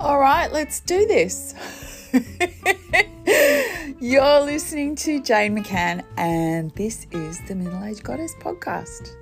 All right, let's do this. You're listening to Jane McCann, and this is the Middle Age Goddess podcast.